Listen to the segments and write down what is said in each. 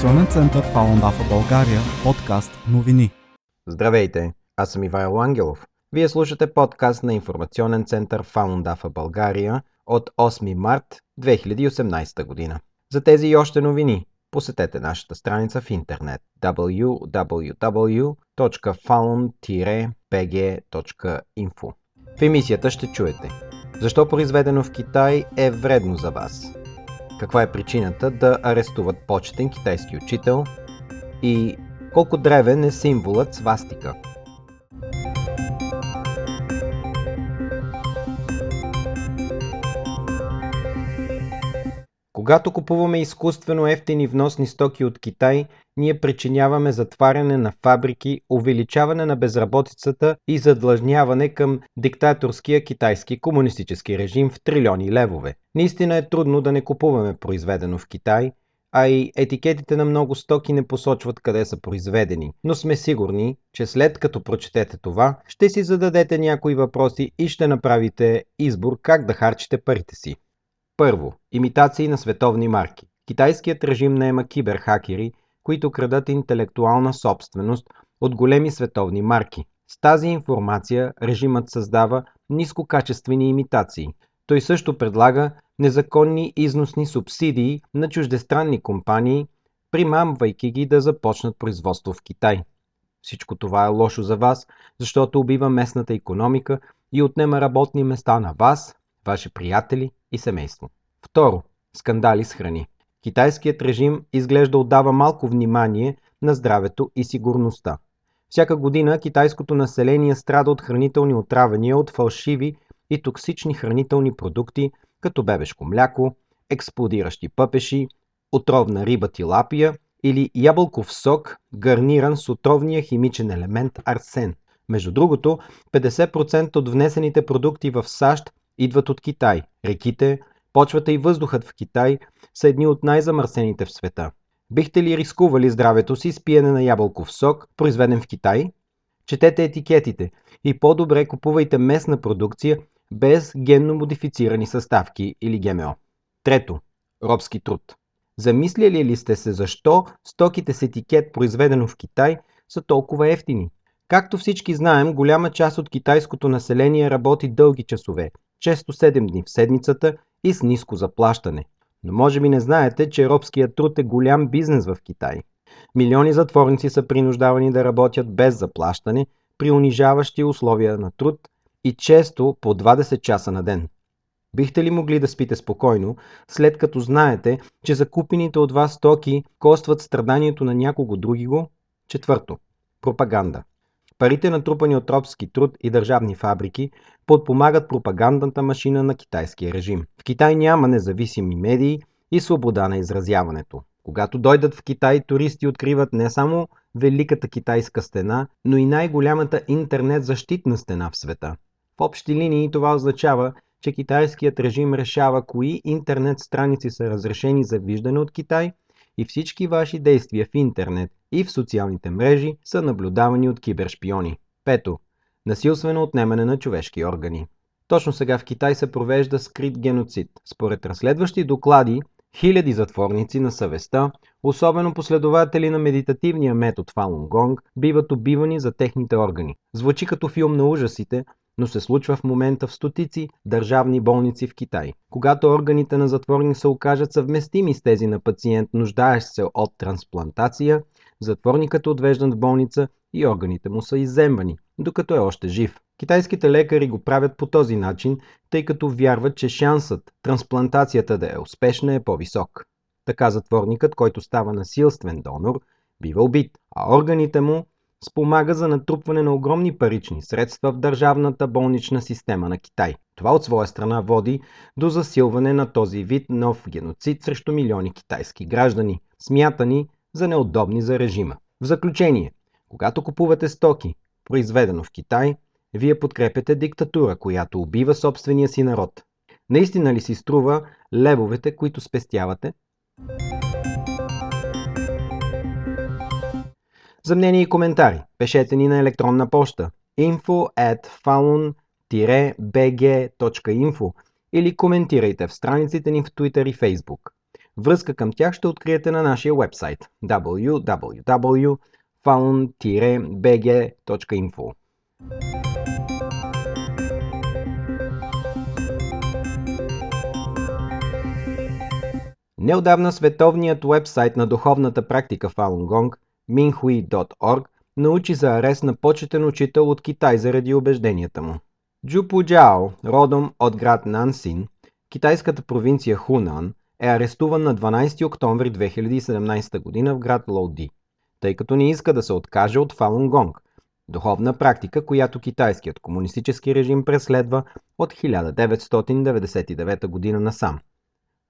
информационен център Фалон Дафа България, подкаст новини. Здравейте, аз съм Ивайло Ангелов. Вие слушате подкаст на информационен център Фалон Дафа България от 8 март 2018 година. За тези и още новини посетете нашата страница в интернет www.falon-bg.info В емисията ще чуете Защо произведено в Китай е вредно за вас? Каква е причината да арестуват почетен китайски учител и колко древен е символът свастика. Когато купуваме изкуствено ефтини вносни стоки от Китай, ние причиняваме затваряне на фабрики, увеличаване на безработицата и задлъжняване към диктаторския китайски комунистически режим в трилиони левове. Наистина е трудно да не купуваме произведено в Китай, а и етикетите на много стоки не посочват къде са произведени. Но сме сигурни, че след като прочетете това, ще си зададете някои въпроси и ще направите избор как да харчите парите си. Първо, имитации на световни марки. Китайският режим наема киберхакери, които крадат интелектуална собственост от големи световни марки. С тази информация режимът създава нискокачествени имитации. Той също предлага незаконни износни субсидии на чуждестранни компании, примамвайки ги да започнат производство в Китай. Всичко това е лошо за вас, защото убива местната економика и отнема работни места на вас, ваши приятели и семейство. Второ, скандали с храни. Китайският режим изглежда отдава малко внимание на здравето и сигурността. Всяка година китайското население страда от хранителни отравения от фалшиви и токсични хранителни продукти, като бебешко мляко, експлодиращи пъпеши, отровна риба тилапия или ябълков сок, гарниран с отровния химичен елемент арсен. Между другото, 50% от внесените продукти в САЩ идват от Китай. Реките, почвата и въздухът в Китай са едни от най-замърсените в света. Бихте ли рискували здравето си с пиене на ябълков сок, произведен в Китай? Четете етикетите и по-добре купувайте местна продукция без генно модифицирани съставки или ГМО. Трето. Робски труд. Замисляли ли сте се защо стоките с етикет произведено в Китай са толкова ефтини? Както всички знаем, голяма част от китайското население работи дълги часове, често 7 дни в седмицата и с ниско заплащане. Но може би не знаете, че робският труд е голям бизнес в Китай. Милиони затворници са принуждавани да работят без заплащане, при унижаващи условия на труд и често по 20 часа на ден. Бихте ли могли да спите спокойно, след като знаете, че закупените от вас стоки костват страданието на някого други го? Четвърто. Пропаганда. Парите натрупани от робски труд и държавни фабрики подпомагат пропагандната машина на китайския режим. В Китай няма независими медии и свобода на изразяването. Когато дойдат в Китай, туристи откриват не само Великата китайска стена, но и най-голямата интернет защитна стена в света. В общи линии това означава, че китайският режим решава кои интернет страници са разрешени за виждане от Китай и всички ваши действия в интернет и в социалните мрежи са наблюдавани от кибершпиони. Пето. Насилствено отнемане на човешки органи. Точно сега в Китай се провежда скрит геноцид. Според разследващи доклади, хиляди затворници на съвестта, особено последователи на медитативния метод Фалун Гонг, биват убивани за техните органи. Звучи като филм на ужасите, но се случва в момента в стотици държавни болници в Китай. Когато органите на затворник се окажат съвместими с тези на пациент, нуждаещ се от трансплантация, затворникът е отвеждан в болница и органите му са изземвани, докато е още жив. Китайските лекари го правят по този начин, тъй като вярват, че шансът трансплантацията да е успешна е по-висок. Така затворникът, който става насилствен донор, бива убит, а органите му спомага за натрупване на огромни парични средства в държавната болнична система на Китай. Това от своя страна води до засилване на този вид нов геноцид срещу милиони китайски граждани, смятани за неудобни за режима. В заключение, когато купувате стоки, произведено в Китай, вие подкрепяте диктатура, която убива собствения си народ. Наистина ли си струва левовете, които спестявате? За мнение и коментари пишете ни на електронна поща info at falun-bg.info или коментирайте в страниците ни в Twitter и Facebook. Връзка към тях ще откриете на нашия вебсайт www.faun-bg.info. Неодавна световният вебсайт на духовната практика Falun Gong, minhui.org, научи за арест на почетен учител от Китай заради убежденията му. Джу Пуджао, родом от град Нансин, китайската провинция Хунан, е арестуван на 12 октомври 2017 г. в град Лоуди, тъй като не иска да се откаже от Gong, духовна практика, която китайският комунистически режим преследва от 1999 г. насам.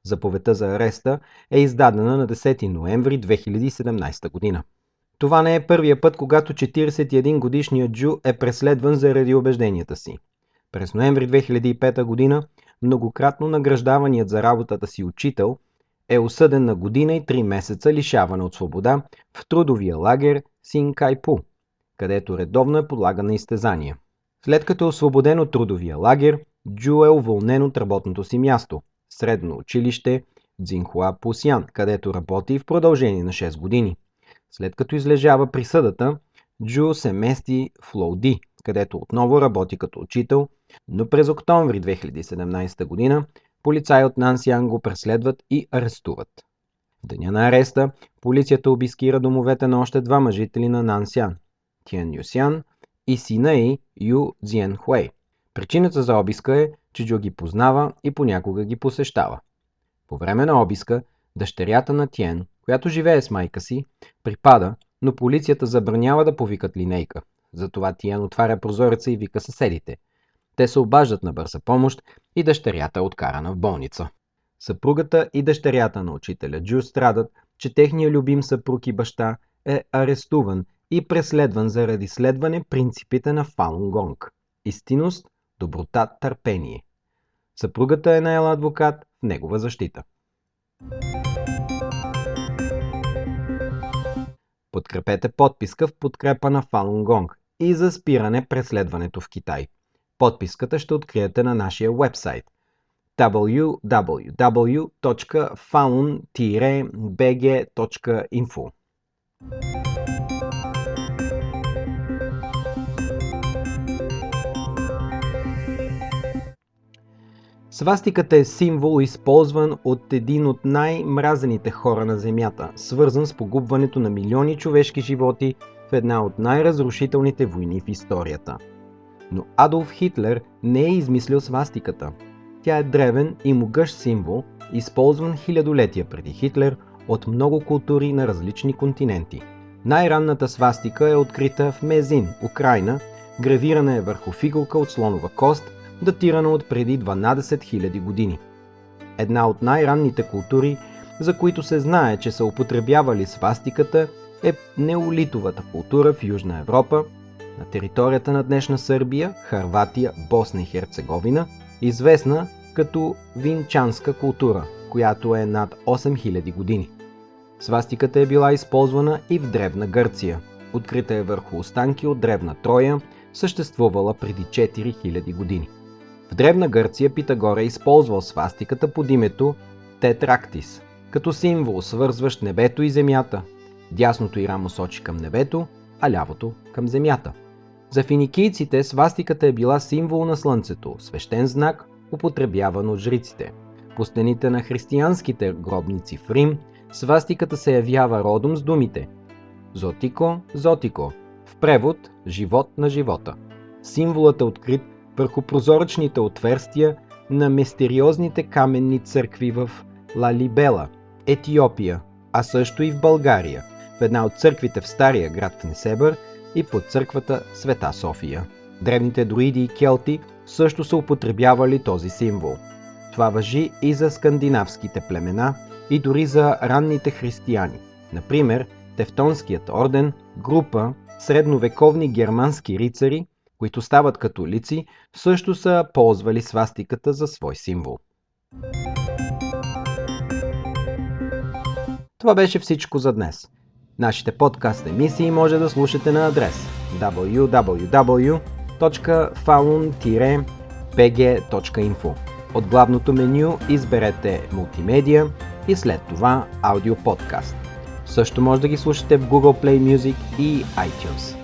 Заповедта за ареста е издадена на 10 ноември 2017 година. Това не е първия път, когато 41 годишният Джу е преследван заради убежденията си. През ноември 2005 година многократно награждаваният за работата си учител е осъден на година и 3 месеца лишаване от свобода в трудовия лагер Синкайпу, където редовно е подлаган на изтезания. След като е освободен от трудовия лагер, Джу е уволнен от работното си място – средно училище Дзинхуа Пусян, където работи в продължение на 6 години. След като излежава присъдата, Джу се мести в Лоуди, където отново работи като учител, но през октомври 2017 година полицаи от Нансян го преследват и арестуват. В деня на ареста полицията обискира домовете на още двама жители на Нансян – Тиан Юсян и сина й Ю Цзиен Хуей. Причината за обиска е, че Джо ги познава и понякога ги посещава. По време на обиска, дъщерята на Тиен, която живее с майка си, припада, но полицията забранява да повикат линейка. Затова Тиен отваря прозореца и вика съседите. Те се обаждат на бърза помощ и дъщерята е откарана в болница. Съпругата и дъщерята на учителя Джу страдат, че техният любим съпруг и баща е арестуван и преследван заради следване принципите на Фалун Гонг. Истинност, доброта, търпение. Съпругата е наела адвокат в негова защита. Подкрепете подписка в подкрепа на Falun Gong и за спиране преследването в Китай. Подписката ще откриете на нашия вебсайт www.falun-bg.info Свастиката е символ, използван от един от най-мразените хора на Земята, свързан с погубването на милиони човешки животи в една от най-разрушителните войни в историята. Но Адолф Хитлер не е измислил свастиката. Тя е древен и могъщ символ, използван хилядолетия преди Хитлер от много култури на различни континенти. Най-ранната свастика е открита в Мезин, Украина, гравирана е върху фигурка от слонова кост – датирана от преди 12 000 години. Една от най-ранните култури, за които се знае, че са употребявали свастиката, е неолитовата култура в Южна Европа, на територията на днешна Сърбия, Харватия, Босна и Херцеговина, известна като винчанска култура, която е над 8000 години. Свастиката е била използвана и в Древна Гърция. Открита е върху останки от Древна Троя, съществувала преди 4000 години. В Древна Гърция Питагор е използвал свастиката под името Тетрактис, като символ, свързващ небето и земята. Дясното й рамо сочи към небето, а лявото към земята. За финикийците свастиката е била символ на слънцето, свещен знак, употребяван от жриците. По стените на християнските гробници в Рим, свастиката се явява родом с думите Зотико, Зотико, в превод Живот на живота. Символът е открит върху прозоречните отверстия на мистериозните каменни църкви в Лалибела, Етиопия, а също и в България, в една от църквите в Стария град в Несебър и под църквата Света София. Древните друиди и келти също са употребявали този символ. Това въжи и за скандинавските племена и дори за ранните християни. Например, Тевтонският орден, група средновековни германски рицари, които стават католици, също са ползвали свастиката за свой символ. Това беше всичко за днес. Нашите подкаст емисии може да слушате на адрес www.faun-pg.info От главното меню изберете Мултимедия и след това аудиоподкаст. Също може да ги слушате в Google Play Music и iTunes.